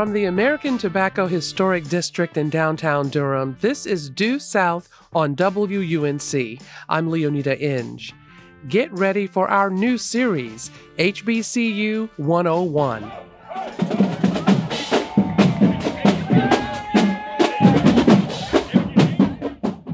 From the American Tobacco Historic District in downtown Durham, this is Due South on WUNC. I'm Leoneda Inge. Get ready for our new series, HBCU 101.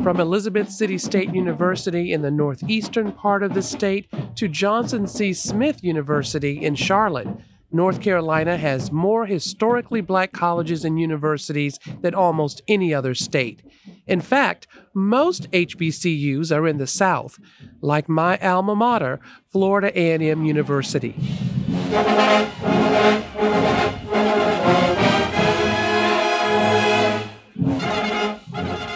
From Elizabeth City State University in the northeastern part of the state to Johnson C. Smith University in Charlotte, North Carolina has more historically black colleges and universities than almost any other state. In fact, most HBCUs are in the South, like my alma mater, Florida A&M University.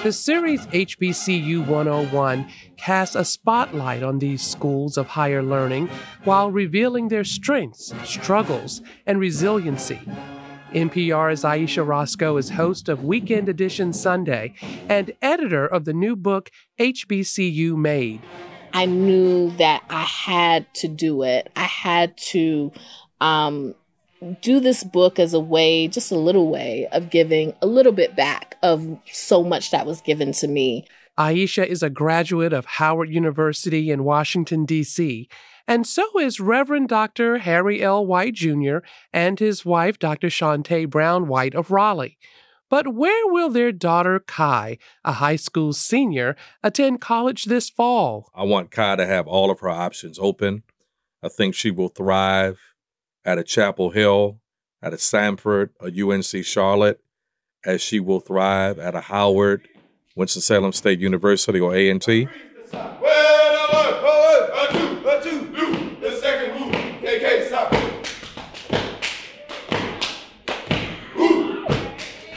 The series HBCU 101 casts a spotlight on these schools of higher learning while revealing their strengths, struggles, and resiliency. NPR's Ayesha Rascoe is host of Weekend Edition Sunday and editor of the new book HBCU Made. I knew that I had to do it. I had to um, do this book as a way, just a little way, of giving a little bit back of so much that was given to me. Ayesha is a graduate of Howard University in Washington, D.C., and so is Reverend Dr. Harry L. White Jr. and his wife, Dr. Shantae Brown White of Raleigh. But where will their daughter, Kai, a high school senior, attend college this fall? I want Kai to have all of her options open. I think she will thrive at a Chapel Hill, at a Samford, a UNC Charlotte, as she will thrive at a Howard, Winston-Salem State University, or A&T.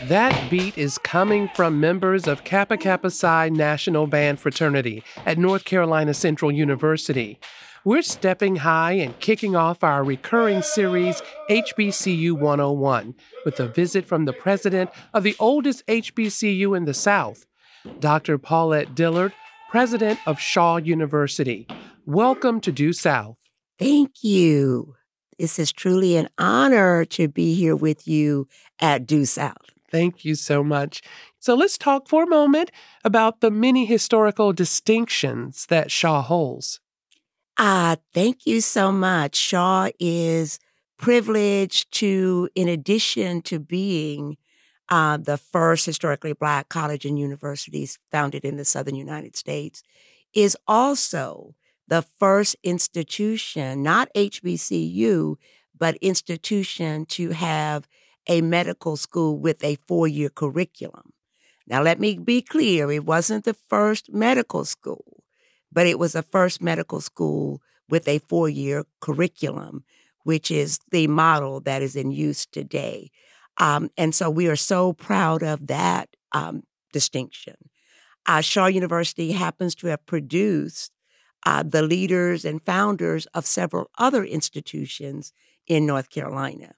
That beat is coming from members of Kappa Kappa Psi National Band Fraternity at North Carolina Central University. We're stepping high and kicking off our recurring series, HBCU 101, with a visit from the president of the oldest HBCU in the South, Dr. Paulette Dillard, president of Shaw University. Welcome to Due South. Thank you. This is truly an honor to be here with you at Due South. Thank you so much. So let's talk for a moment about the many historical distinctions that Shaw holds. Ah, thank you so much. Shaw is privileged to, in addition to being uh, the first historically black college and universities founded in the southern United States, is also the first institution, not HBCU, but institution to have a medical school with a four year curriculum. Now, let me be clear it wasn't the first medical school but it was a first medical school with a four year curriculum, which is the model that is in use today. Um, and so we are so proud of that um, distinction. Uh, Shaw University happens to have produced uh, the leaders and founders of several other institutions in North Carolina.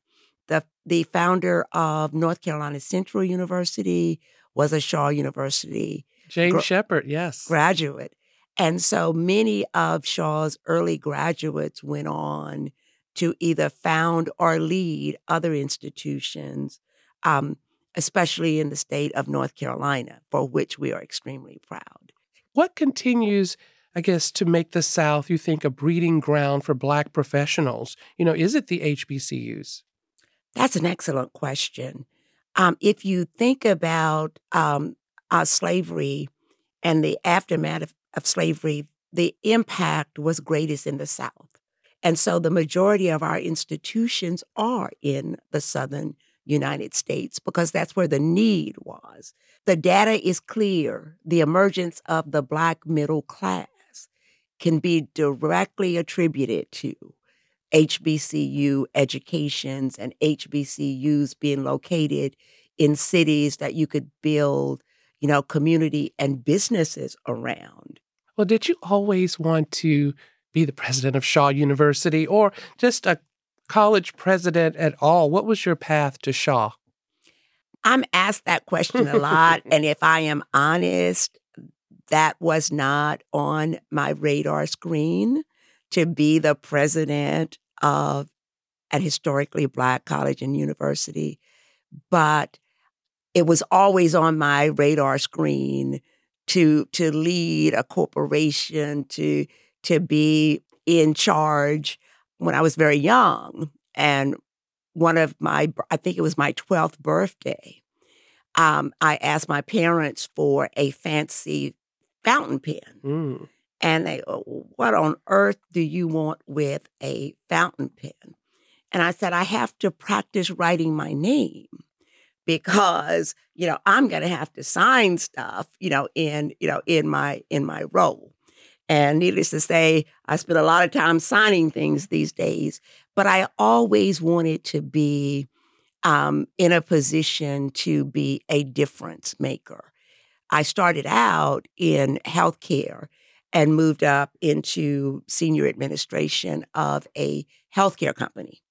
The, the founder of North Carolina Central University was a Shaw University. James gr- Shepard, yes. Graduate. And so many of Shaw's early graduates went on to either found or lead other institutions, um, especially in the state of North Carolina, for which we are extremely proud. What continues, I guess, to make the South, you think, a breeding ground for Black professionals? You know, is it the HBCUs? That's an excellent question. Um, if you think about um, uh, slavery and the aftermath of slavery, the impact was greatest in the South. And so the majority of our institutions are in the Southern United States because that's where the need was. The data is clear. The emergence of the Black middle class can be directly attributed to HBCU educations and HBCUs being located in cities that you could build, you know, community and businesses around. Well, did you always want to be the president of Shaw University or just a college president at all? What was your path to Shaw? I'm asked that question a lot. and if I am honest, that was not on my radar screen to be the president of an historically black college and university. but it was always on my radar screen to to lead a corporation to to be in charge when I was very young and one of my I think it was my 12th birthday um, I asked my parents for a fancy fountain pen Mm. and they oh, what on earth do you want with a fountain pen and I said I have to practice writing my name because you know I'm going to have to sign stuff you know in you know in my in my role. And needless to say I spend a lot of time signing things these days but I always wanted to be um, in a position to be a difference maker. I started out in healthcare and moved up into senior administration of a healthcare company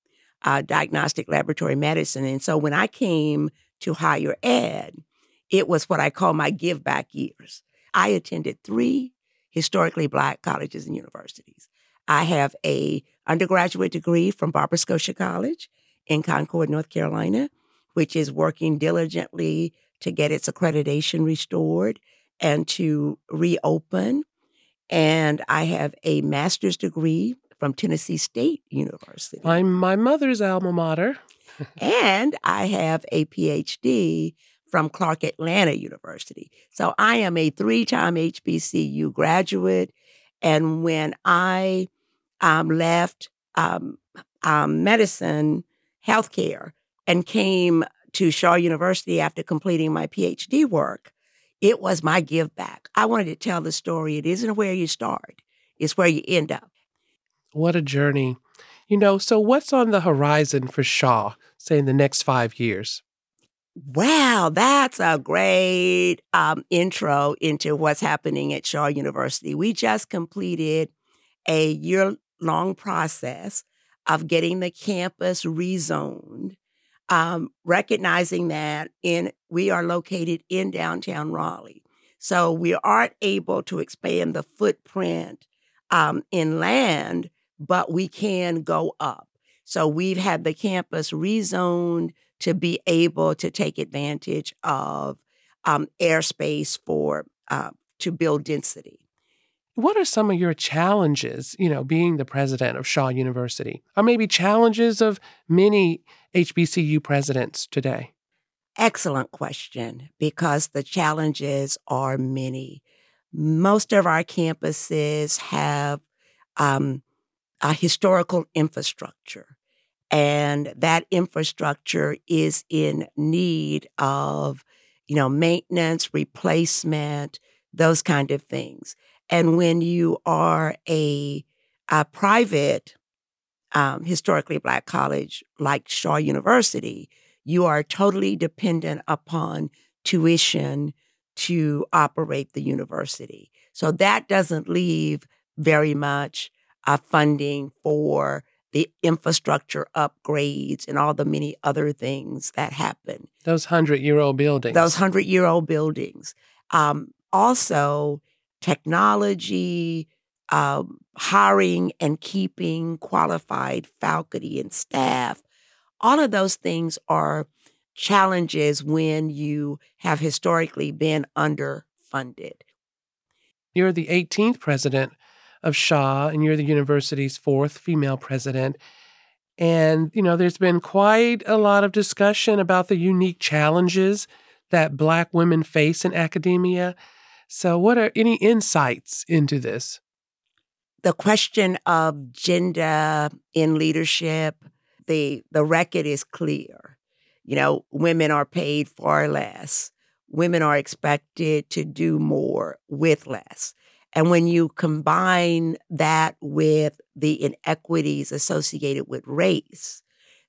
uh, diagnostic laboratory medicine. And so when I came to higher ed, it was what I call my give back years. I attended three historically black colleges and universities. I have a undergraduate degree from Barber-Scotia College in Concord, North Carolina, which is working diligently to get its accreditation restored and to reopen. And I have a master's degree from Tennessee State University. I'm my mother's alma mater. And I have a PhD from Clark Atlanta University. So I am a three time HBCU graduate. And when I um, left um, um, medicine, healthcare, and came to Shaw University after completing my PhD work, it was my give back. I wanted to tell the story. It isn't where you start, it's where you end up. What a journey. You know, so what's on the horizon for Shaw, say in the next five years? Wow, that's a great um, intro into what's happening at Shaw University. We just completed a year long process of getting the campus rezoned, um, recognizing that in we are located in downtown Raleigh. So we aren't able to expand the footprint um, in land, but we can go up. So we've had the campus rezoned to be able to take advantage of um, airspace for uh, to build density. What are some of your challenges, you know, being the president of Shaw University, or maybe challenges of many HBCU presidents today? Excellent question, because the challenges are many. Most of our campuses have um, a historical infrastructure, and that infrastructure is in need of, you know, maintenance, replacement, those kind of things. And when you are a, a private, um, historically black college like Shaw University, you are totally dependent upon tuition to operate the university. So that doesn't leave very much uh, funding for the infrastructure upgrades and all the many other things that happen. Those hundred year old buildings. Those hundred year old buildings. Um, also, technology, um, hiring and keeping qualified faculty and staff. All of those things are challenges when you have historically been underfunded. You're the 18th president of Shaw, and you're the university's fourth female president. And, you know, there's been quite a lot of discussion about the unique challenges that Black women face in academia. So, what are any insights into this? The question of gender in leadership, the, the record is clear. You know, women are paid far less. Women are expected to do more with less. And when you combine that with the inequities associated with race,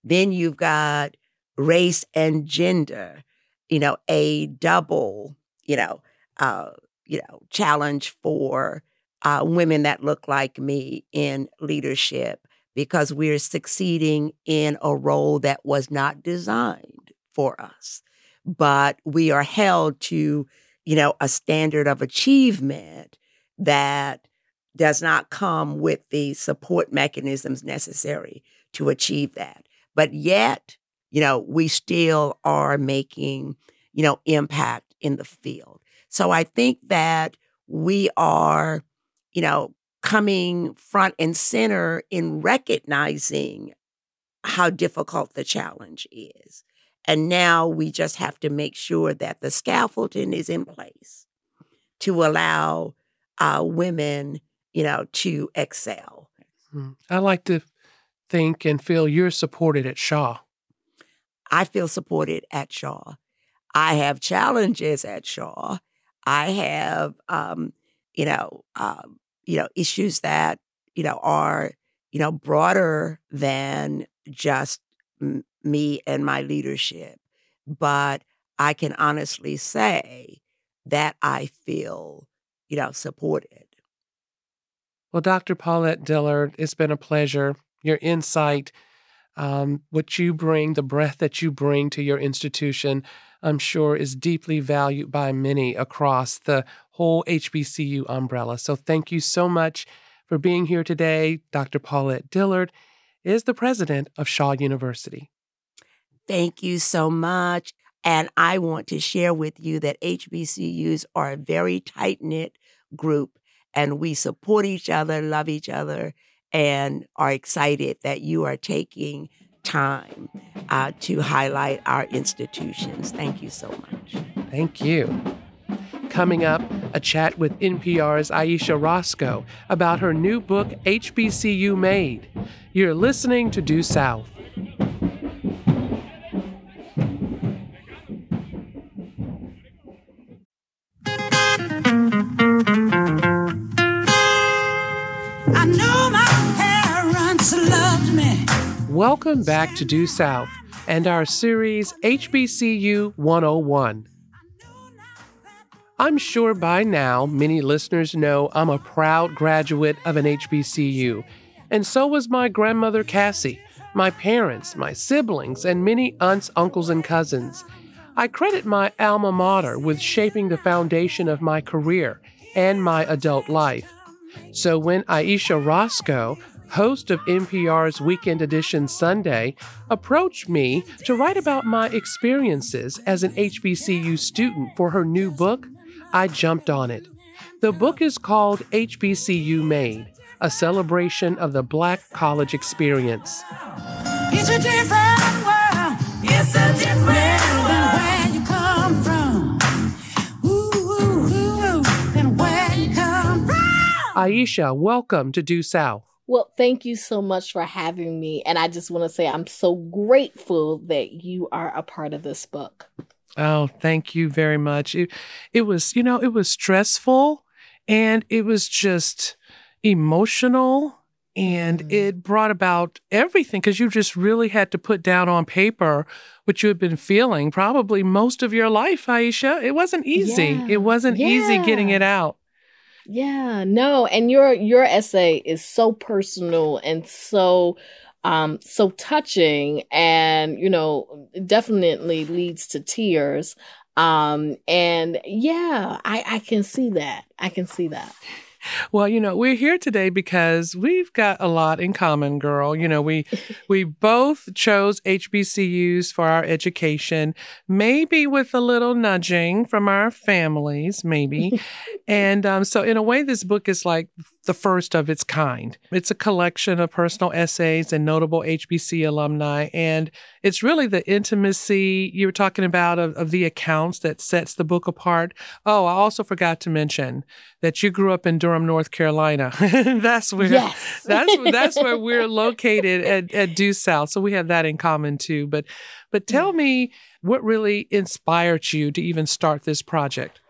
then you've got race and gender, you know, a double, you know, uh, you know, challenge for uh, women that look like me in leadership because we're succeeding in a role that was not designed for us. But we are held to, you know, a standard of achievement that does not come with the support mechanisms necessary to achieve that. But yet, you know, we still are making, you know, impact in the field. So I think that we are, you know, coming front and center in recognizing how difficult the challenge is. And now we just have to make sure that the scaffolding is in place to allow uh, women, you know, to excel. Hmm. I like to think and feel you're supported at Shaw. I feel supported at Shaw. I have challenges at Shaw. I have, um, you know, um, you know, issues that you know are you know broader than just m- me and my leadership. But I can honestly say that I feel, you know, supported. Well, Dr. Paulette Dillard, it's been a pleasure. Your insight, um, what you bring, the breath that you bring to your institution, I'm sure is deeply valued by many across the whole HBCU umbrella. So thank you so much for being here today. Dr. Paulette Dillard is the president of Shaw University. Thank you so much. And I want to share with you that HBCUs are a very tight knit group and we support each other, love each other, and are excited that you are taking time uh, to highlight our institutions. Thank you so much. Thank you. Coming up, a chat with NPR's Ayesha Rascoe about her new book, HBCU Made. You're listening to Due South. Welcome back to Due South and our series HBCU 101. I'm sure by now many listeners know I'm a proud graduate of an HBCU, and so was my grandmother Cassie, my parents, my siblings, and many aunts, uncles, and cousins. I credit my alma mater with shaping the foundation of my career and my adult life. So when Ayesha Rascoe, host of NPR's Weekend Edition Sunday, approached me to write about my experiences as an HBCU student for her new book, I jumped on it. The book is called HBCU Made, a celebration of the Black college experience. It's a different world. It's a different world where you come from. Ooh, ooh, ooh, than where you come from. Ayesha, welcome to Due South. Well, thank you so much for having me. And I just want to say I'm so grateful that you are a part of this book. Oh, thank you very much. It, it was, you know, it was stressful and it was just emotional and mm-hmm. it brought about everything because you just really had to put down on paper what you had been feeling probably most of your life, Ayesha. It wasn't easy. Yeah. It wasn't yeah. easy getting it out. Yeah, no, and your your essay is so personal and so um so touching and you know definitely leads to tears. Um and yeah, I I can see that. I can see that. Well, you know, we're here today because we've got a lot in common, girl. You know, we we both chose HBCUs for our education, maybe with a little nudging from our families, maybe. and um, so, in a way, this book is like the first of its kind. It's a collection of personal essays and notable HBC alumni. And it's really the intimacy you were talking about of, of, the accounts that sets the book apart. Oh, I also forgot to mention that you grew up in Durham, North Carolina. that's where yes. that's that's where we're located at, at Due South. So we have that in common too. But but tell me what really inspired you to even start this project?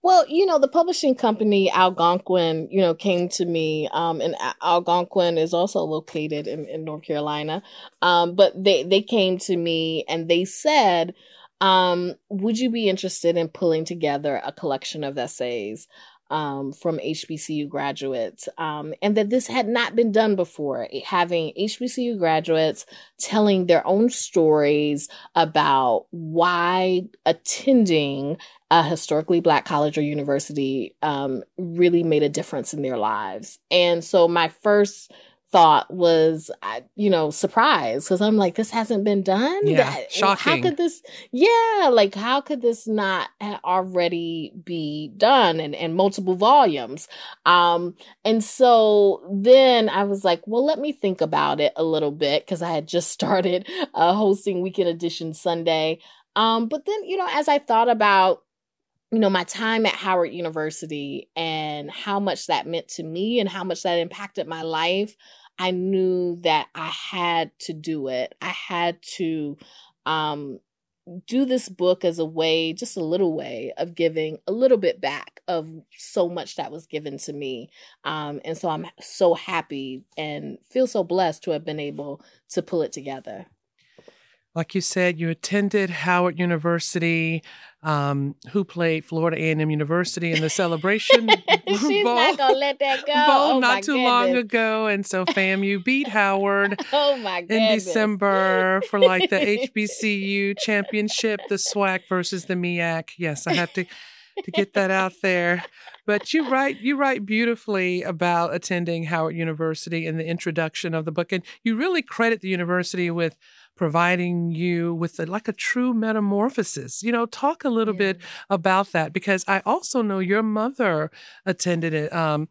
Well, you know, the publishing company Algonquin, you know, came to me, um, and Algonquin is also located in, in North Carolina. Um, but they, they came to me and they said, um, would you be interested in pulling together a collection of essays um, from HBCU graduates, um, and that this had not been done before. Having HBCU graduates telling their own stories about why attending a historically black college or university um, really made a difference in their lives. And so, my first thought was, you know, surprised because I'm like, this hasn't been done. Yeah, that, shocking. How could this? Yeah, like how could this not already be done in, in multiple volumes? Um, and so then I was like, well, let me think about it a little bit because I had just started uh, hosting Weekend Edition Sunday. Um, but then, you know, as I thought about you know, my time at Howard University and how much that meant to me and how much that impacted my life, I knew that I had to do it. I had to um, do this book as a way, just a little way of giving a little bit back of so much that was given to me. Um, and so I'm so happy and feel so blessed to have been able to pull it together like you said, you attended Howard University. Um, who played Florida A&M University in the celebration She's bowl, not gonna let that go. bowl oh, not too goodness. long ago, and so FAMU beat Howard oh my in. December for like the HBCU championship, the SWAC versus the MEAC. Yes, I have to to get that out there. But you write you write beautifully about attending Howard University in the introduction of the book, and you really credit the university with providing you with a, like a true metamorphosis. You know, talk a little Yeah. bit about that because I also know your mother attended it. Um,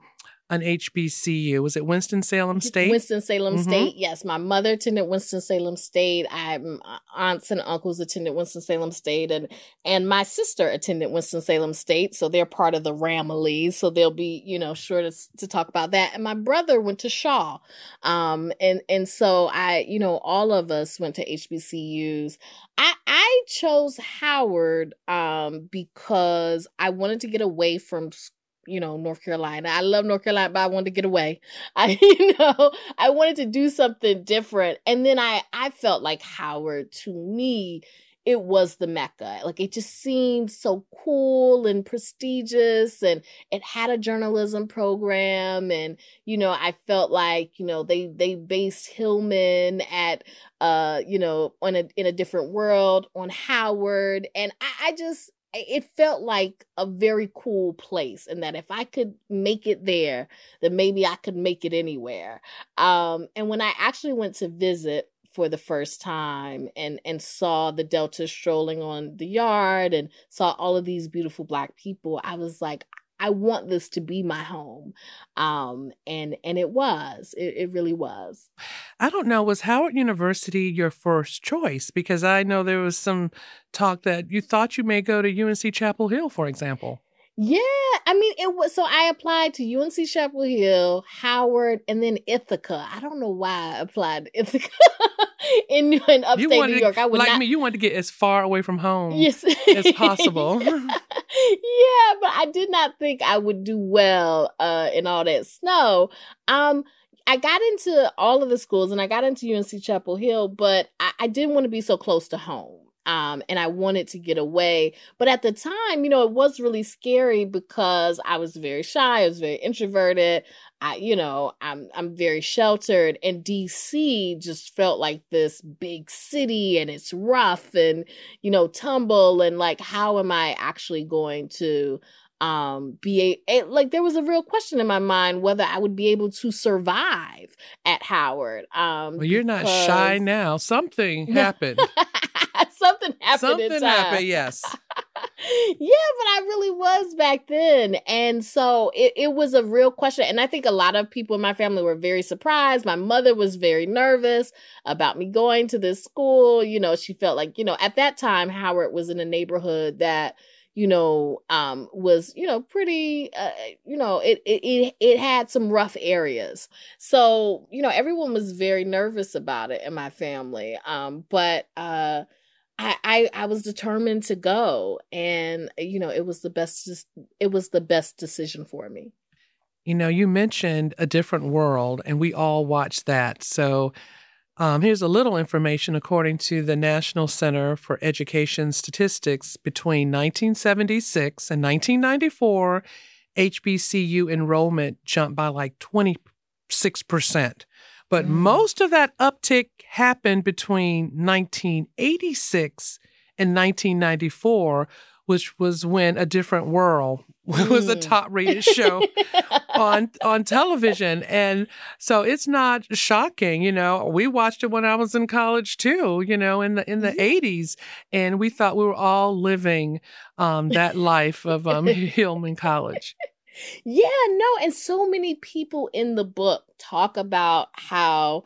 an HBCU. Was it Winston Salem State? Winston Salem Mhm. State. Yes, my mother attended Winston Salem State. I my aunts and uncles attended Winston Salem State, and and my sister attended Winston Salem State. So they're part of the Ramillies. So they'll be you know sure to to talk about that. And my brother went to Shaw, um, and and so I you know all of us went to HBCUs. I I chose Howard um because I wanted to get away from you know, North Carolina. I love North Carolina, but I wanted to get away. I, you know, I wanted to do something different. And then I, I felt like Howard to me, it was the Mecca. Like it just seemed so cool and prestigious and it had a journalism program. And, you know, I felt like, you know, they, they based Hillman at, uh, you know, on a, in a different world on Howard. And I, I just, it felt like a very cool place and that if i could make it there then maybe i could make it anywhere. Um and when i actually went to visit for the first time and and saw the delta strolling on the yard and saw all of these beautiful black people i was like i want this to be my home um and and it was it, it really was I don't know. Was Howard University your first choice? Because I know there was some talk that you thought you may go to UNC Chapel Hill, for example. Yeah, I mean it was so I applied to UNC Chapel Hill, Howard, and then Ithaca. I don't know why I applied to Ithaca in, in upstate New York. I would like not me, you wanted to get as far away from home yes. as possible. yeah, but I did not think I would do well uh in all that snow. Um I got into all of the schools and I got into UNC Chapel Hill, but I, I didn't want to be so close to home. Um, and I wanted to get away. But at the time, you know, it was really scary because I was very shy, I was very introverted. I, you know, I'm I'm very sheltered, and DC just felt like this big city, and it's rough, and you know, tumble, and like, how am I actually going to um be a, like there was a real question in my mind whether I would be able to survive at Howard. Um well, you're not shy now. Something happened. Something happened in Something time. happened. Yes. yeah, but I really was back then. And so it, it was a real question. And I think a lot of people in my family were very surprised. My mother was very nervous about me going to this school. You know, she felt like, you know, at that time, Howard was in a neighborhood that, you know, um, was, you know, pretty, uh, you know, it, it, it, it had some rough areas. So, you know, everyone was very nervous about it in my family. Um, but, uh, I, I I was determined to go, and you know it was the best. It was the best decision for me. You know, you mentioned a different world, and we all watched that. So, um, here's a little information according to the National Center for Education Statistics. Between 1976 and 1994, HBCU enrollment jumped by like 26%. But Mm. most of that uptick happened between 1986 and 1994, which was when A Different World was a Mm. top rated show on on television. And so it's not shocking you know. We watched it when i was in college too you know in the in the 80s and we thought we were all living um that life of um hillman college Yeah, no, and so many people in the book talk about how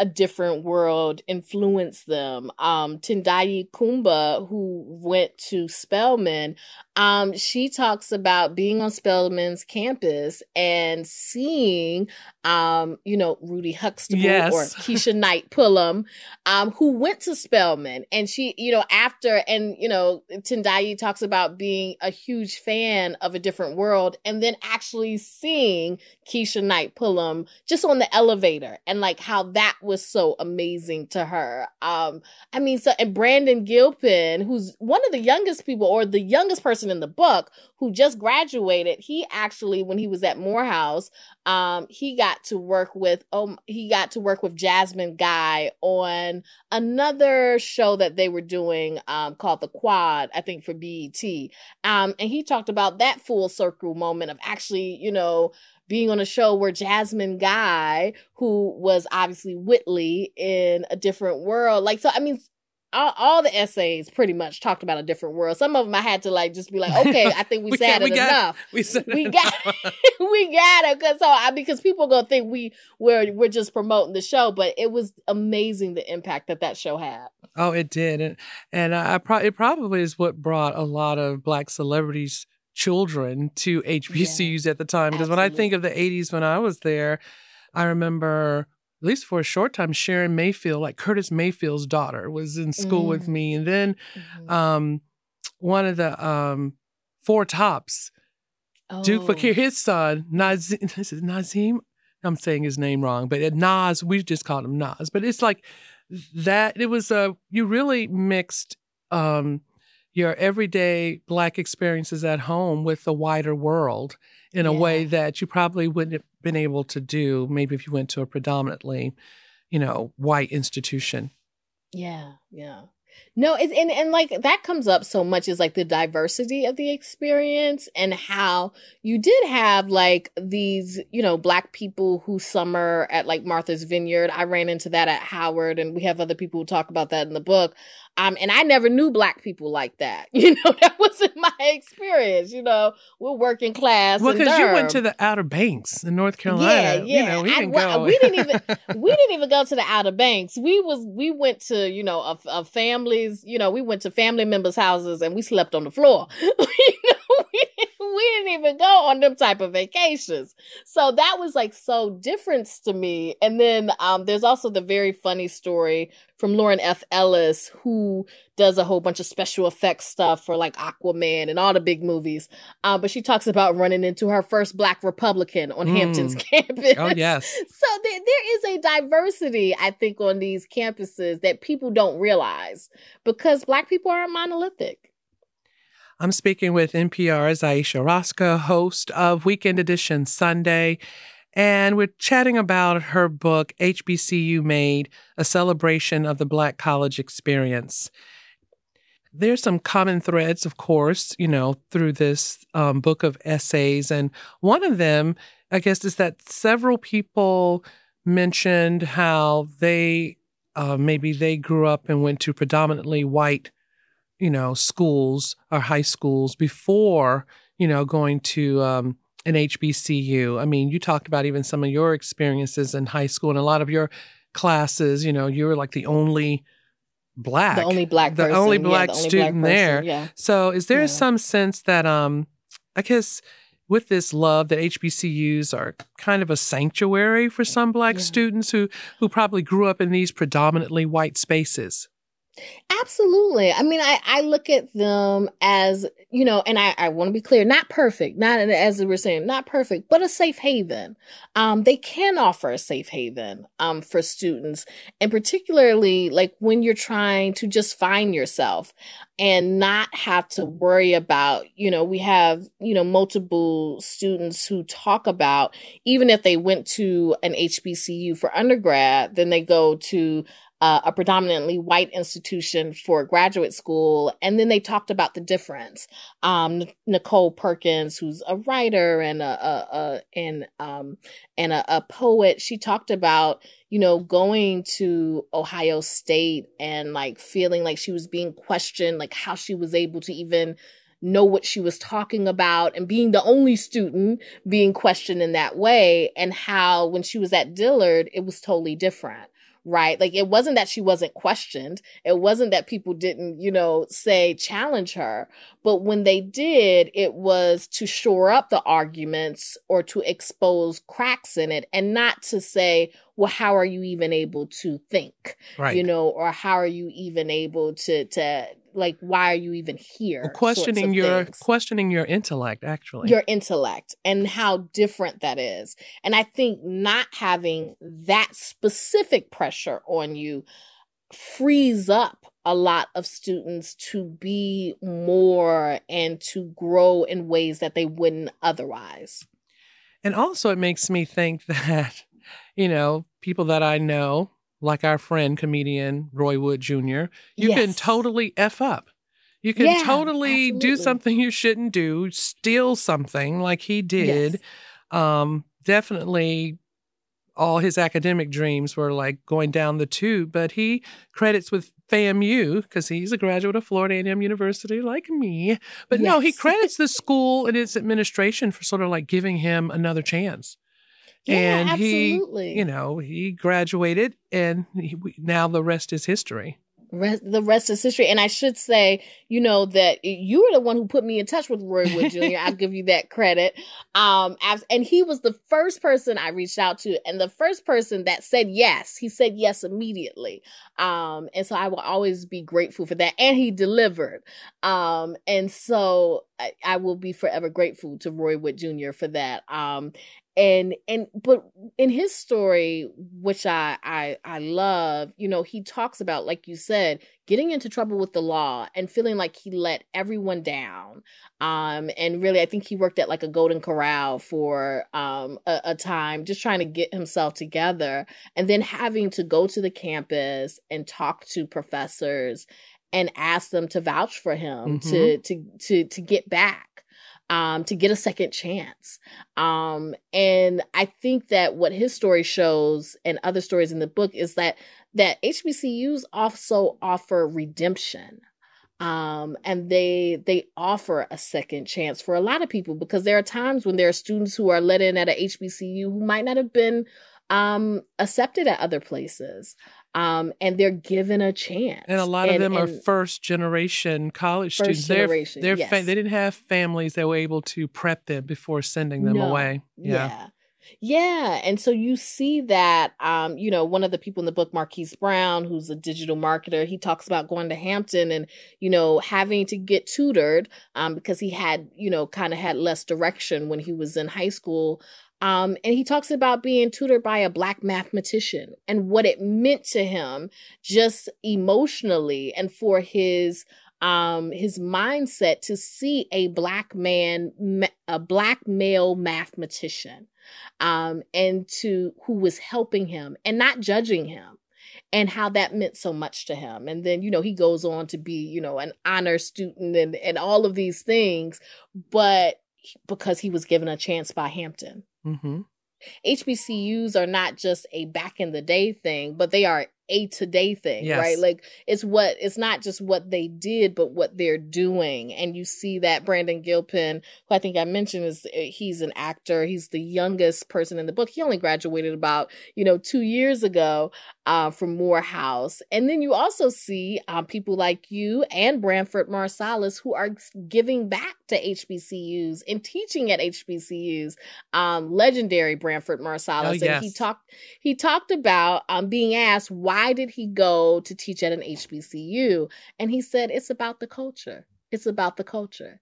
a different world influenced them. Um, Tendai Kumba, who went to Spelman, um, she talks about being on Spelman's campus and seeing, um, you know, Rudy Huxtable Yes. or Keshia Knight Pulliam, um, who went to Spelman. And she, you know, after, and, you know, Tendai talks about being a huge fan of A Different World and then actually seeing Keshia Knight Pulliam just on the elevator and like how that was so amazing to her. Um, I mean, so, and Brandon Gilpin, who's one of the youngest people or the youngest person in the book who just graduated, he actually, when he was at Morehouse, um, he got to work with, um, he got to work with Jasmine Guy on another show that they were doing, um, called The Quad, I think for BET. Um, and he talked about that full circle moment of actually, you know, being on a show where Jasmine Guy, who was obviously Whitley in a different world, like so. I mean, all, all the essays pretty much talked about a different world. Some of them I had to like just be like, okay, I think we, We said got- we it got- enough. we said We it. got we got it because so I because people gonna think we we're we're just promoting the show, but it was amazing the impact that that show had. Oh, it did, and and I, I pro- it probably is what brought a lot of black celebrities' children to HBCUs at the time. Because when I think of the '80s, when I was there, I remember at least for a short time, Sharon Mayfield, like Curtis Mayfield's daughter, was in school with Mm. me, and then Mhm. um, one of the um, Four Tops, Duke Oh. Fakir, his son, Nazim, is it Nazim? I'm saying his name wrong, but it, Nas, we just called him Nas. But it's like that. It was a you really mixed um, your everyday black experiences at home with the wider world in a way that you probably wouldn't have been able to do maybe if you went to a predominantly, you know, white institution. Yeah, yeah. No, it's and and like that comes up so much is like the diversity of the experience and how you did have like these, you know, black people who summer at like Martha's Vineyard. I ran into that at Howard and we have other people who talk about that in the book. Um and I never knew black people like that. You know, that wasn't my experience, you know. We're working class. Well, because you went to the Outer Banks in North Carolina. Yeah, yeah. You know, we I- didn't well, we didn't even we didn't even go to the Outer Banks. We was we went to you know a, a families. You know, we went to family members' houses and we slept on the floor. you know, we we didn't even go on them type of vacations. So that was like so different to me. And then um, there's also the very funny story from Lauren F. Ellis, who does a whole bunch of special effects stuff for like Aquaman and all the big movies. Uh, but she talks about running into her first Black Republican on Mm. Hampton's campus. oh yes. So there, there is a diversity, I think, on these campuses that people don't realize because Black people aren't monolithic. I'm speaking with NPR's Ayesha Rascoe, host of Weekend Edition Sunday, and we're chatting about her book, HBCU Made, a celebration of the Black college experience. There's some common threads, of course, you know, through this um, book of essays. And one of them, I guess, is that several people mentioned how they uh, maybe they grew up and went to predominantly white you know, schools or high schools before, you know, going to um, an HBCU. I mean, you talked about even some of your experiences in high school and a lot of your classes, you know, you were like the only black. The only black the person. only yeah, black the only student black there. Yeah. So is there Yeah. some sense that um I guess with this love that HBCUs are kind of a sanctuary for some black Yeah. students who who probably grew up in these predominantly white spaces? Absolutely. I mean, I, I look at them as, you know, and I, I want to be clear, not perfect, not as we were saying, not perfect, but a safe haven. Um, they can offer a safe haven, um, for students and particularly like when you're trying to just find yourself and not have to worry about, you know, we have, you know, multiple students who talk about even if they went to an HBCU for undergrad, then they go to uh, a predominantly white institution for graduate school. And then they talked about the difference. Um, Nichole Perkins, who's a writer and a, a, a and um, and a, a poet, she talked about you know going to Ohio State and like feeling like she was being questioned, like how she was able to even know what she was talking about and being the only student being questioned in that way and how when she was at Dillard it was totally different right? Like it wasn't that she wasn't questioned. It wasn't that people didn't you know say challenge her. But when they did it was to shore up the arguments or to expose cracks in it and not to say well how are you even able to think Right. you know or how are you even able to to like why are you even here Well, questioning your things. questioning your intellect, actually. your intellect and how different that is and i think not having that specific pressure on you frees up a lot of students to be more and to grow in ways that they wouldn't otherwise And also, it makes me think that, you know, people that I know, like our friend comedian Roy Wood Jr., you can totally F up. You can Yeah, totally do something you shouldn't do, steal something like he did. Yes. Um, definitely all his academic dreams were like going down the tube, but he credits with FAMU because he's a graduate of Florida A&M University like me. But no, he credits the school and its administration for sort of like giving him another chance. Yeah and absolutely he, you know, he graduated and he, we- now the rest is history. Rest, the rest is history. And I should say, you know, that you were the one who put me in touch with Roy Wood Jr. I'll give you that credit. Um, and he was the first person I reached out to, and the first person that said yes. He said yes immediately. Um, and so I will always be grateful for that. And he delivered. Um, and so I, I will be forever grateful to Roy Wood Jr. for that. Um, and and but in his story which I, I i love you know he talks about like you said getting into trouble with the law and feeling like he let everyone down. Um and really i think he worked at like a golden corral for um a, a time just trying to get himself together. And then having to go to the campus and talk to professors and ask them to vouch for him to to to to get back um, to get a second chance. Um, and I think that what his story shows and other stories in the book is that that HBCUs also offer redemption. Um, and they they offer a second chance for a lot of people because there are times when there are students who are let in at a HBCU who might not have been um accepted at other places. Um, and they're given a chance. And a lot of And- them are first generation college First students. They're- generation, they're, yes. fa- they didn't have families that were able to prep them before sending them No. away. Yeah. Yeah. Yeah. And so you see that, um, you know, one of the people in the book, Marquise Brown, who's a digital marketer, he talks about going to Hampton and, you know, having to get tutored um, because he had, you know, kind of had less direction when he was in high school. Um, and he talks about being tutored by a black mathematician and what it meant to him just emotionally and for his um his mindset to see a black man a black male mathematician um and to who was helping him and not judging him and how that meant so much to him. And then you know he goes on to be you know an honor student and and all of these things but because he was given a chance by Hampton hmm HBCUs are not just a back in the day thing, but they are a today thing, Yes. right? Like it's what it's not just what they did, but what they're doing. And you see that Brandon Gilpin, who I think I mentioned is uh, he's an actor. He's the youngest person in the book. He only graduated about, you know, two years ago uh, from Morehouse. And then you also see uh, people like you and Branford Marsalis who are giving back to HBCUs and teaching at HBCUs. Um, legendary Branford Marsalis. Oh, And he talked he talked about um, being asked why did he go to teach at an HBCU, and he said it's about the culture. It's about the culture.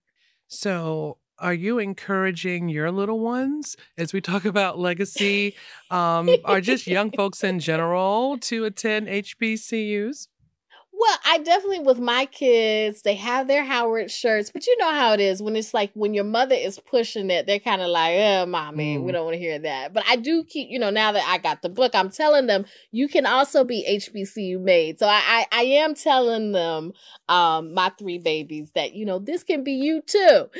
So, are you encouraging your little ones as we talk about legacy, um, or just young folks in general to attend HBCUs? Well, I definitely with my kids, they have their Howard shirts, but you know how it is when it's like when your mother is pushing it, they're kind of like, "Oh, mommy, mm. we don't want to hear that." But I do keep, you know, now that I got the book, I'm telling them you can also be HBCU made. So I, I, I am telling them, um, my three babies that you know this can be you too.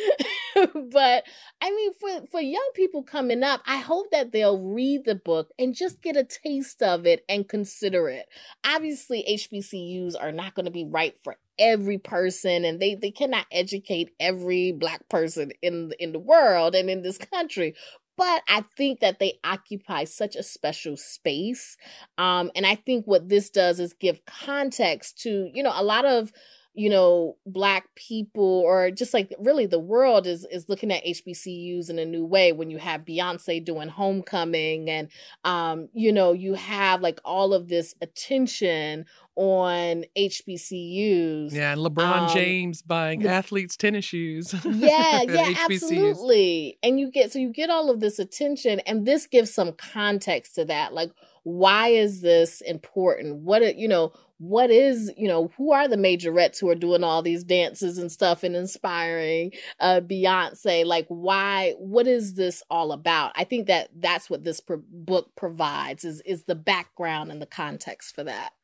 but I mean, for for young people coming up, I hope that they'll read the book and just get a taste of it and consider it. Obviously, HBCUs are not going to be right for every person and they they cannot educate every black person in in the world and in this country but I think that they occupy such a special space. Um, and I think what this does is give context to, you know, a lot of you know black people or just like really the world is is looking at HBCUs in a new way when you have Beyonce doing homecoming and um you know you have like all of this attention on HBCUs. Yeah, and LeBron um, James buying athletes tennis shoes. Yeah, yeah, absolutely. And you get so you get all of this attention and this gives some context to that. Like why is this important? What you know, what is you know who are the majorettes who are doing all these dances and stuff and inspiring uh beyonce? Like why what is this all about? I think that that's what this pro- book provides is is the background and the context for that.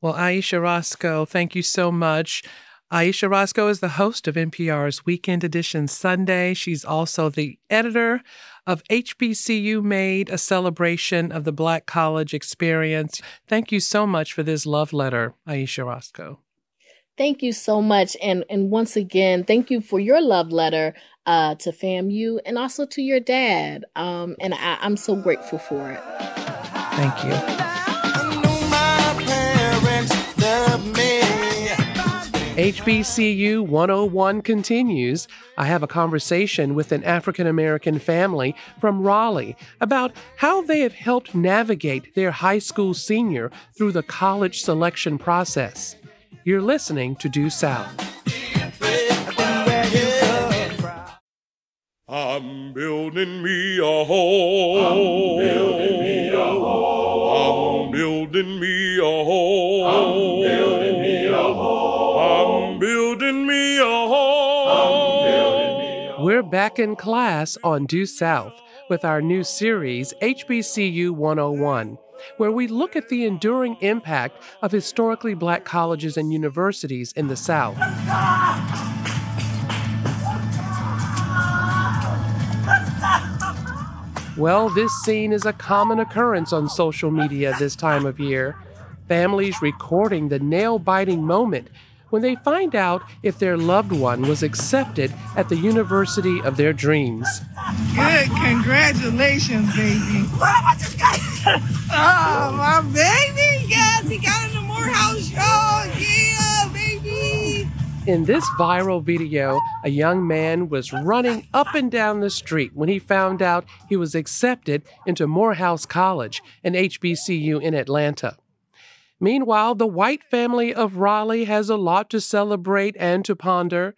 Well Ayesha Rascoe thank you so much. Ayesha Rascoe is the host of NPR's Weekend Edition Sunday. She's also the editor of HBCU Made, a celebration of the Black College experience. Thank you so much for this love letter, Ayesha Rascoe. Thank you so much. And, and once again, thank you for your love letter uh, to FAMU and also to your dad. Um, and I, I'm so grateful for it. Thank you. HBCU 101 continues. I have a conversation with an African American family from Raleigh about how they have helped navigate their high school senior through the college selection process. You're listening to Due South. I'm building me a home. I'm building me a home. I'm building me a home. Back in class on Due South with our new series, HBCU 101, where we look at the enduring impact of historically black colleges and universities in the South. Well, this scene is a common occurrence on social media this time of year. Families recording the nail biting moment when they find out if their loved one was accepted at the university of their dreams. Good, congratulations, baby. oh, my baby, yes, he got in the Morehouse show, yeah, baby. In this viral video, a young man was running up and down the street when he found out he was accepted into Morehouse College, an HBCU in Atlanta. Meanwhile, the white family of Raleigh has a lot to celebrate and to ponder.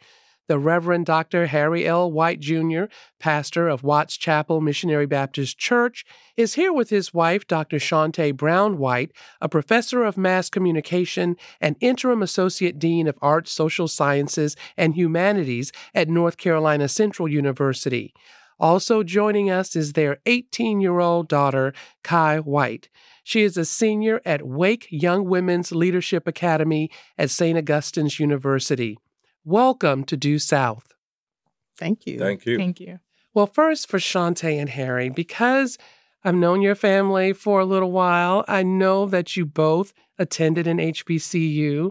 The Reverend Dr. Harry L. White Jr., pastor of Watts Chapel Missionary Baptist Church, is here with his wife, Dr. Shante Brown White, a professor of mass communication and interim associate dean of arts, social sciences, and humanities at North Carolina Central University. Also joining us is their 18 year old daughter, Kai White. She is a senior at Wake Young Women's Leadership Academy at St. Augustine's University. Welcome to Due South. Thank you. Thank you. Thank you. Well, first for Shante and Harry, because I've known your family for a little while, I know that you both attended an HBCU.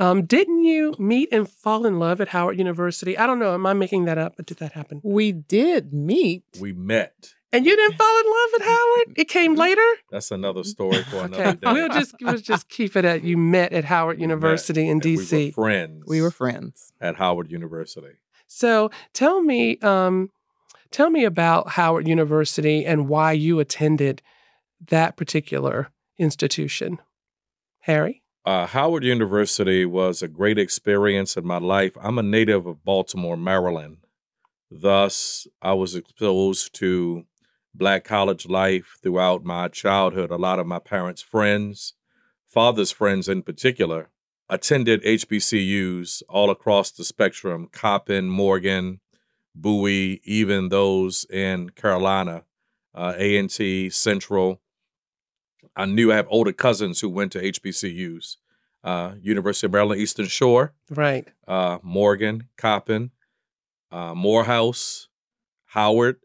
Um, didn't you meet and fall in love at Howard University? I don't know. Am I making that up? But did that happen? We did meet. We met. And you didn't fall in love at Howard? It came later? That's another story for another okay. day. We'll just we'll just keep it at you met at Howard University in DC. We were friends. We were friends. At Howard University. So tell me, um, tell me about Howard University and why you attended that particular institution. Harry? Uh, Howard University was a great experience in my life. I'm a native of Baltimore, Maryland. Thus, I was exposed to black college life throughout my childhood. A lot of my parents' friends, father's friends in particular, attended HBCUs all across the spectrum Coppin, Morgan, Bowie, even those in Carolina, uh, A&T, Central. I knew I have older cousins who went to HBCUs. Uh, University of Maryland Eastern Shore, Right. uh, Morgan, Coppin, uh, Morehouse, Howard.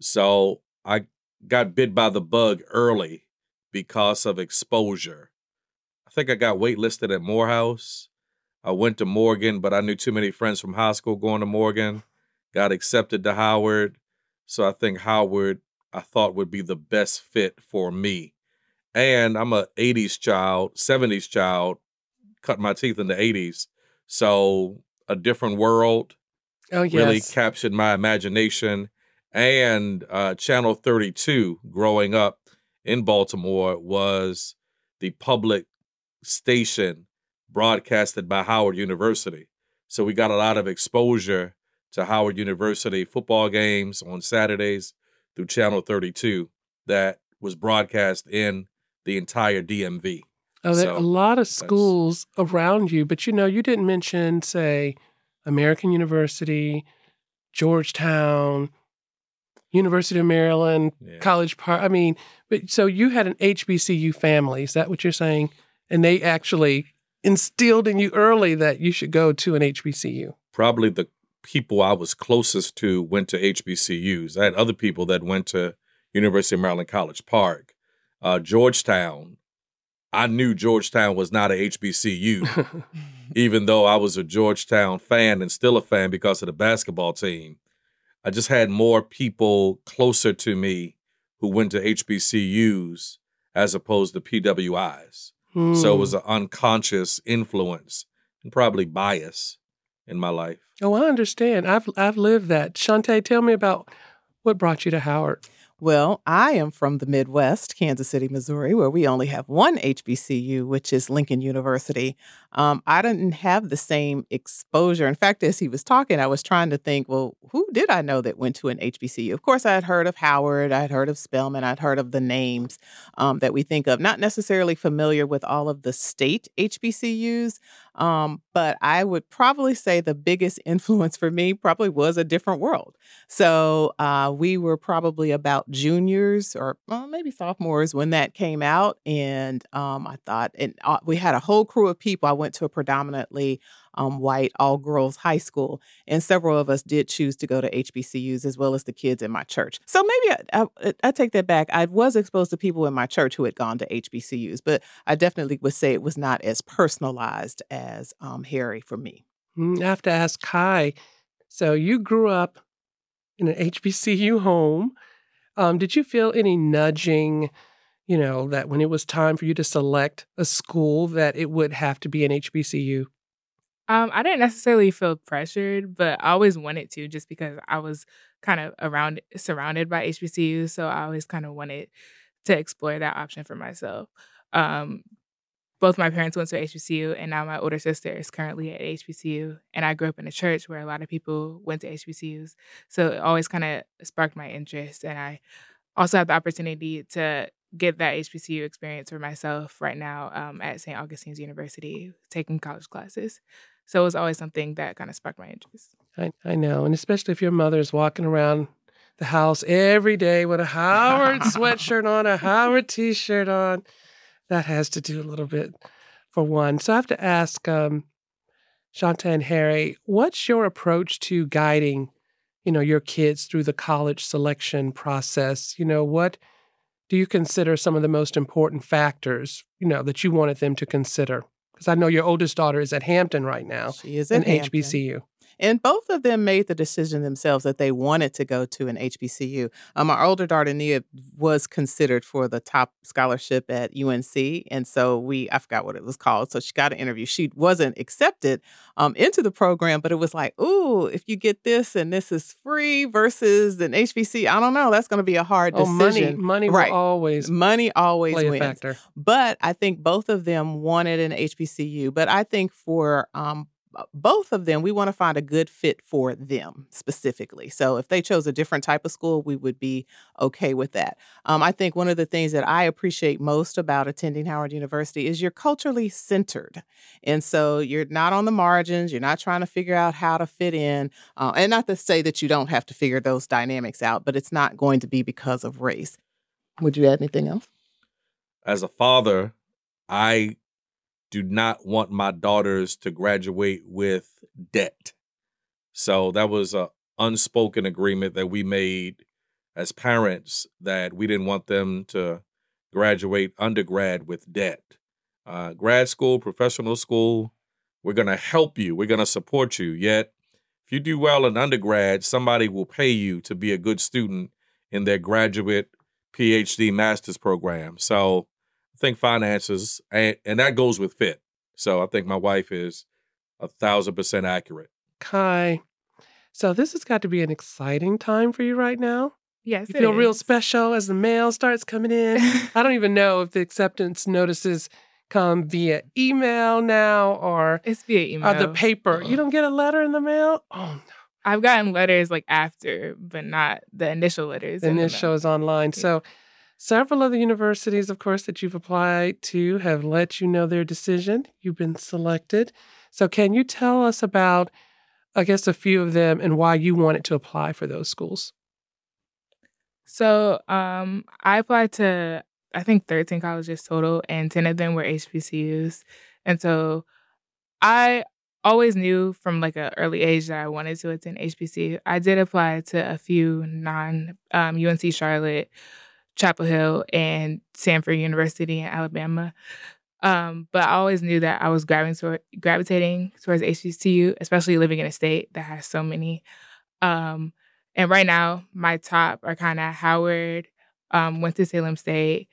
So I got bit by the bug early because of exposure. I think I got waitlisted at Morehouse. I went to Morgan, but I knew too many friends from high school going to Morgan. Got accepted to Howard. So I think Howard I thought would be the best fit for me. And I'm a 80s child, 70s child, cut my teeth in the 80s. So a different world Oh yes. really captured my imagination. And uh, Channel 32, growing up in Baltimore, was the public station broadcasted by Howard University. So we got a lot of exposure to Howard University football games on Saturdays through Channel 32 that was broadcast in the entire DMV. Oh, there So, are a lot of schools around you, but you know, you didn't mention, say, American University, Georgetown, University of Maryland, Yeah. College Park. I mean, but so you had an HBCU family. Is that what you're saying? And they actually instilled in you early that you should go to an HBCU. probably the people I was closest to went to HBCUs. I had other people that went to University of Maryland College Park, uh, Georgetown. I knew Georgetown was not a HBCU, even though I was a Georgetown fan and still a fan because of the basketball team. I just had more people closer to me who went to HBCUs as opposed to PWIs. So it was Hmm. an unconscious influence and probably bias in my life. Oh, I understand. I've I've lived that. Shantae, tell me about what brought you to Howard. Well, I am from the Midwest, Kansas City, Missouri, where we only have one HBCU, which is Lincoln University. Um, I didn't have the same exposure. In fact, as he was talking, I was trying to think, well, who did I know that went to an HBCU? Of course, I had heard of Howard, I had heard of Spelman, I'd heard of the names um, that we think of, not necessarily familiar with all of the state HBCUs. Um, but I would probably say the biggest influence for me probably was a different world. So uh, we were probably about juniors or well, maybe sophomores when that came out, and um, I thought, and uh, we had a whole crew of people. I went to a predominantly um, white all girls high school, and several of us did choose to go to HBCUs as well as the kids in my church. So maybe I, I, I take that back. I was exposed to people in my church who had gone to HBCUs, but I definitely would say it was not as personalized as um, Harry for me. Mm, I have to ask Kai. So you grew up in an HBCU home. Um, did you feel any nudging, you know, that when it was time for you to select a school, that it would have to be an HBCU? Um, I didn't necessarily feel pressured, but I always wanted to just because I was kind of around surrounded by HBCUs. So I always kind of wanted to explore that option for myself. Um, both my parents went to HBCU, and now my older sister is currently at HBCU. And I grew up in a church where a lot of people went to HBCUs. So it always kind of sparked my interest. And I also have the opportunity to get that HBCU experience for myself right now um, at St. Augustine's University, taking college classes. So it was always something that kind of sparked my interest. I, I know. And especially if your mother's walking around the house every day with a Howard sweatshirt on, a Howard t shirt on, that has to do a little bit for one. So I have to ask um, Shanta and Harry, what's your approach to guiding, you know, your kids through the college selection process? You know, what do you consider some of the most important factors, you know, that you wanted them to consider? Because I know your oldest daughter is at Hampton right now, She is at Hampton. HBCU. And both of them made the decision themselves that they wanted to go to an HBCU. Um, our older daughter Nia was considered for the top scholarship at UNC, and so we I forgot what it was called. So she got an interview. She wasn't accepted um, into the program, but it was like, ooh, if you get this and this is free versus an HBC, I don't know. That's going to be a hard Oh, money, decision. money Right. will always Money always play a wins. factor. But I think both of them wanted an HBCU. But I think for um, both of them, we want to find a good fit for them specifically. So if they chose a different type of school, we would be okay with that. Um, I think one of the things that I appreciate most about attending Howard University is you're culturally centered. And so you're not on the margins, you're not trying to figure out how to fit in. Uh, and not to say that you don't have to figure those dynamics out, but it's not going to be because of race. Would you add anything else? As a father, I do not want my daughters to graduate with debt. So that was a unspoken agreement that we made as parents that we didn't want them to graduate undergrad with debt. Uh, grad school, professional school, we're going to help you. We're going to support you. Yet, if you do well in undergrad, somebody will pay you to be a good student in their graduate, PhD, master's program. So think finances, and, and that goes with fit. So I think my wife is a thousand percent accurate. Kai, so this has got to be an exciting time for you right now. Yes, You it feel real special as the mail starts coming in. I don't even know if the acceptance notices come via email now or It's via email. or the paper. You uh-huh. don't get a letter in the mail? Oh, no. I've gotten letters like after, but not the initial letters. The in the initial mail. is online. Yeah. So, several of the universities, of course, that you've applied to have let you know their decision. You've been selected. So, can you tell us about, I guess, a few of them and why you wanted to apply for those schools? So um, I applied to I think 13 colleges total, and 10 of them were HBCUs. And so I always knew from like an early age that I wanted to attend HBCU. I did apply to a few non um, UNC Charlotte, Chapel Hill, and Samford University in Alabama. Um, but I always knew that I was gravitating, toward, gravitating towards HBCU, especially living in a state that has so many. Um, and right now, my top are kind of Howard, um, Winston-Salem State,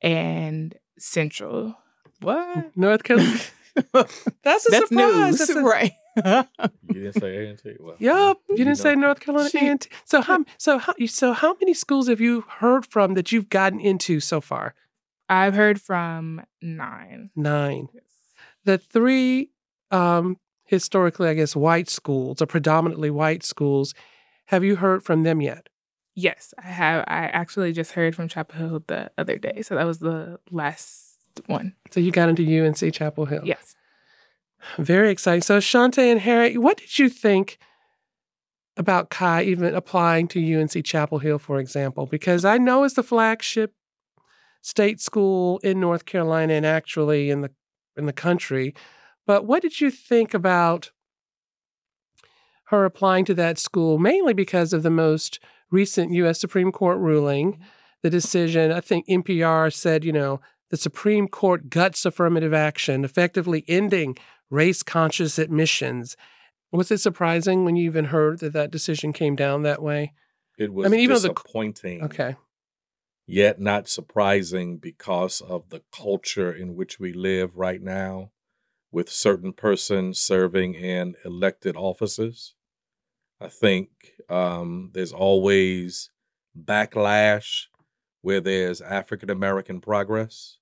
and Central. What? North Carolina. That's a That's surprise. news, That's a- right? You didn't say A and T. Well, Yup, you didn't say. North Carolina She- A&T. So how so how so how many schools have you heard from that you've gotten into so far? I've heard from nine. Nine. The three um, historically, I guess, white schools or predominantly white schools. Have you heard from them yet? Yes, I have. I actually just heard from Chapel Hill the other day, so that was the last one. So you got into UNC Chapel Hill. Yes. Very exciting. So Shante and Harry, what did you think about Kai even applying to UNC Chapel Hill, for example? Because I know it's the flagship state school in North Carolina and actually in the in the country. But what did you think about her applying to that school, mainly because of the most recent U.S. Supreme Court ruling, mm-hmm. the decision? I think NPR said, you know, the Supreme Court guts affirmative action, effectively ending race conscious admissions. Was it surprising when you even heard that that decision came down that way? It was I mean, even though the- disappointing. Okay. yet not surprising because of the culture in which we live right now with certain persons serving in elected offices. I think um, there's always backlash where there's African American progress.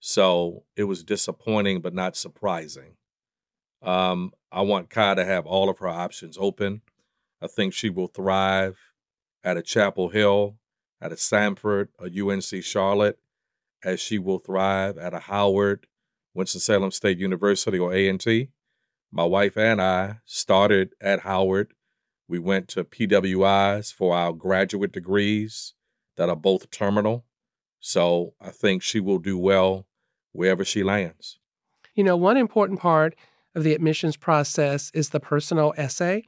So it was disappointing, but not surprising. Um, I want Kai to have all of her options open. I think she will thrive at a Chapel Hill at a Samford, a UNC Charlotte, as she will thrive at a Howard, Winston-Salem State University, or A&T. My wife and I started at Howard. We went to PWIs for our graduate degrees that are both terminal. So I think she will do well wherever she lands. You know, one important part of the admissions process is the personal essay.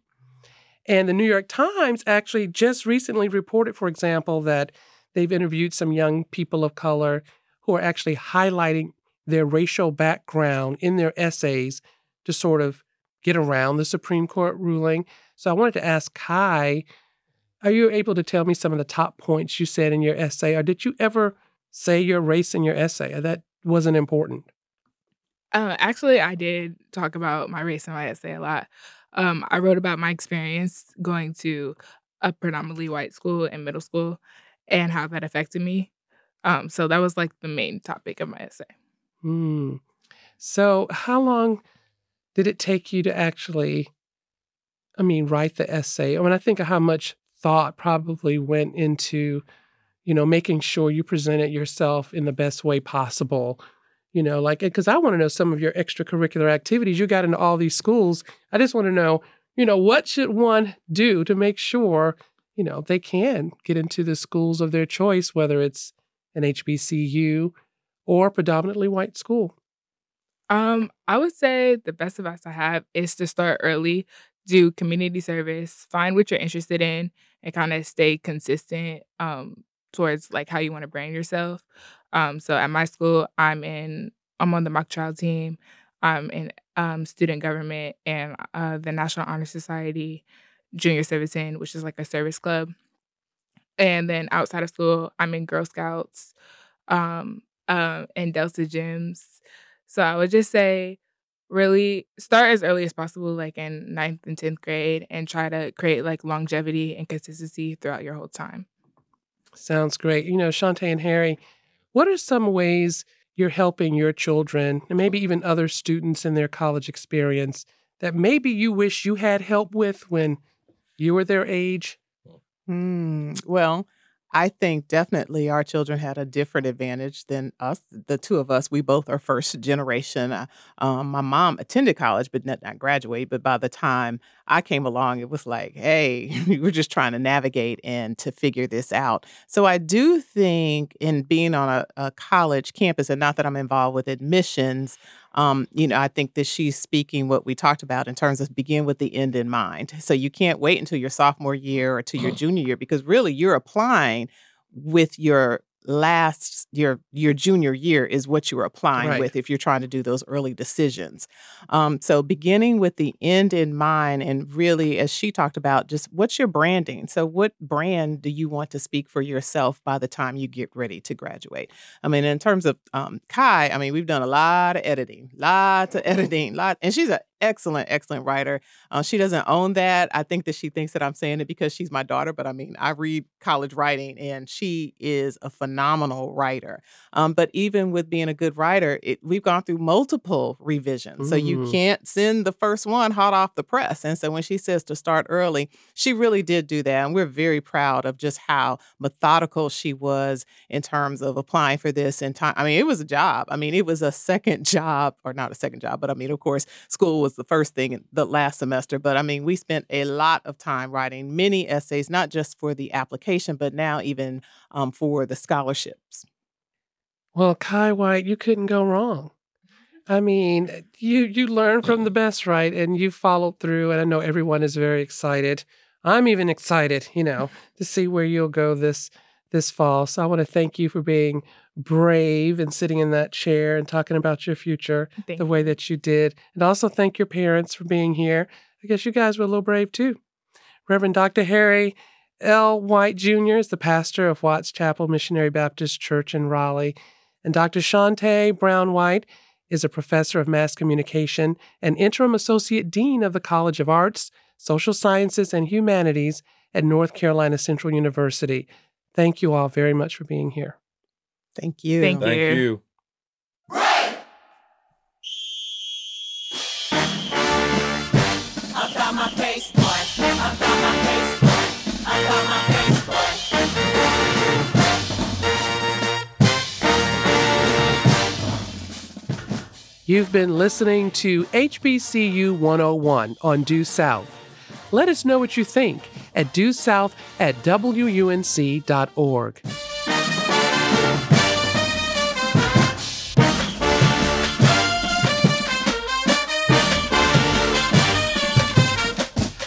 And the New York Times actually just recently reported, for example, that they've interviewed some young people of color who are actually highlighting their racial background in their essays to sort of get around the Supreme Court ruling. So I wanted to ask Kai, are you able to tell me some of the top points you said in your essay? Or did you ever say your race in your essay? That wasn't important? Uh, actually, I did talk about my race in my essay a lot. Um, I wrote about my experience going to a predominantly white school in middle school and how that affected me. Um, so that was like the main topic of my essay. Hmm. So, how long did it take you to actually, I mean, write the essay? I mean, I think of how much thought probably went into, you know, making sure you presented yourself in the best way possible. You know, like, because I want to know some of your extracurricular activities. You got into all these schools. I just want to know, you know, what should one do to make sure, you know, they can get into the schools of their choice, whether it's an HBCU or predominantly white school? Um, I would say the best advice I have is to start early, do community service, find what you're interested in, and kind of stay consistent um, towards like how you want to brand yourself. Um, so at my school, I'm in I'm on the mock trial team. I'm in um, student government and uh, the National Honor Society junior servicing, which is like a service club. And then outside of school, I'm in Girl Scouts um, uh, and Delta GEMS. So I would just say, really start as early as possible, like in ninth and 10th grade, and try to create like longevity and consistency throughout your whole time. Sounds great. You know, Shantae and Harry, what are some ways you're helping your children and maybe even other students in their college experience that maybe you wish you had help with when you were their age? Mm, well, I think definitely our children had a different advantage than us. The two of us, we both are first generation. Uh, um, my mom attended college, but not, not graduate. But by the time I came along, it was like, hey, we're just trying to navigate and to figure this out. So I do think in being on a, a college campus, and not that I'm involved with admissions, um, you know, I think that she's speaking what we talked about in terms of begin with the end in mind. So you can't wait until your sophomore year or to your junior year because really you're applying with your last your your junior year is what you're applying Right. with if you're trying to do those early decisions. Um, so beginning with the end in mind and really as she talked about just what's your branding? So what brand do you want to speak for yourself by the time you get ready to graduate? I mean in terms of um, kai i mean we've done a lot of editing lots of editing lot and she's an excellent excellent writer uh, she doesn't own that i think that she thinks that i'm saying it because she's my daughter but i mean i read college writing and she is a phenomenal writer um, but even with being a good writer, it, we've gone through multiple revisions. So you can't send the first one hot off the press. And so when she says to start early, she really did do that. And we're very proud of just how methodical she was in terms of applying for this in time. I mean, it was a job. I mean, it was a second job, or not a second job, but I mean, of course, school was the first thing in the last semester. But I mean, we spent a lot of time writing many essays, not just for the application, but now even um, for the scholarships. Well, Kai White, you couldn't go wrong. I mean, you you learn from the best, right? And you followed through, and I know everyone is very excited. I'm even excited, you know, to see where you'll go this this fall. So I want to thank you for being brave and sitting in that chair and talking about your future Thank the way that you did. And also thank your parents for being here. I guess you guys were a little brave too. Reverend Dr. Harry L. White Jr. is the pastor of Watts Chapel Missionary Baptist Church in Raleigh. And Dr. Shantae Brown White is a professor of mass communication and interim associate dean of the College of Arts, Social Sciences, and Humanities at North Carolina Central University. Thank you all very much for being here. Thank you. Thank Thank you. you. You've been listening to HBCU 101 on Due South. Let us know what you think at due south at WUNC.org.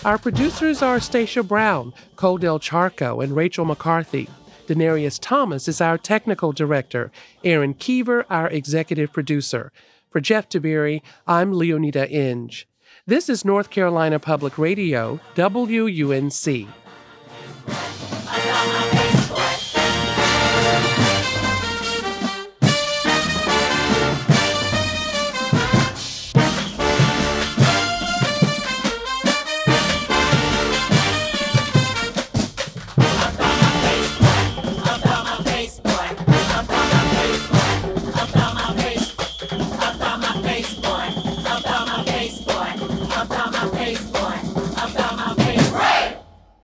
Our producers are Stacia Brown, Codell Charco, and Rachel McCarthy. Denarius Thomas is our technical director, Aaron Keever, our executive producer. For Jeff Tiberii, I'm Leoneda Inge. This is North Carolina Public Radio, WUNC.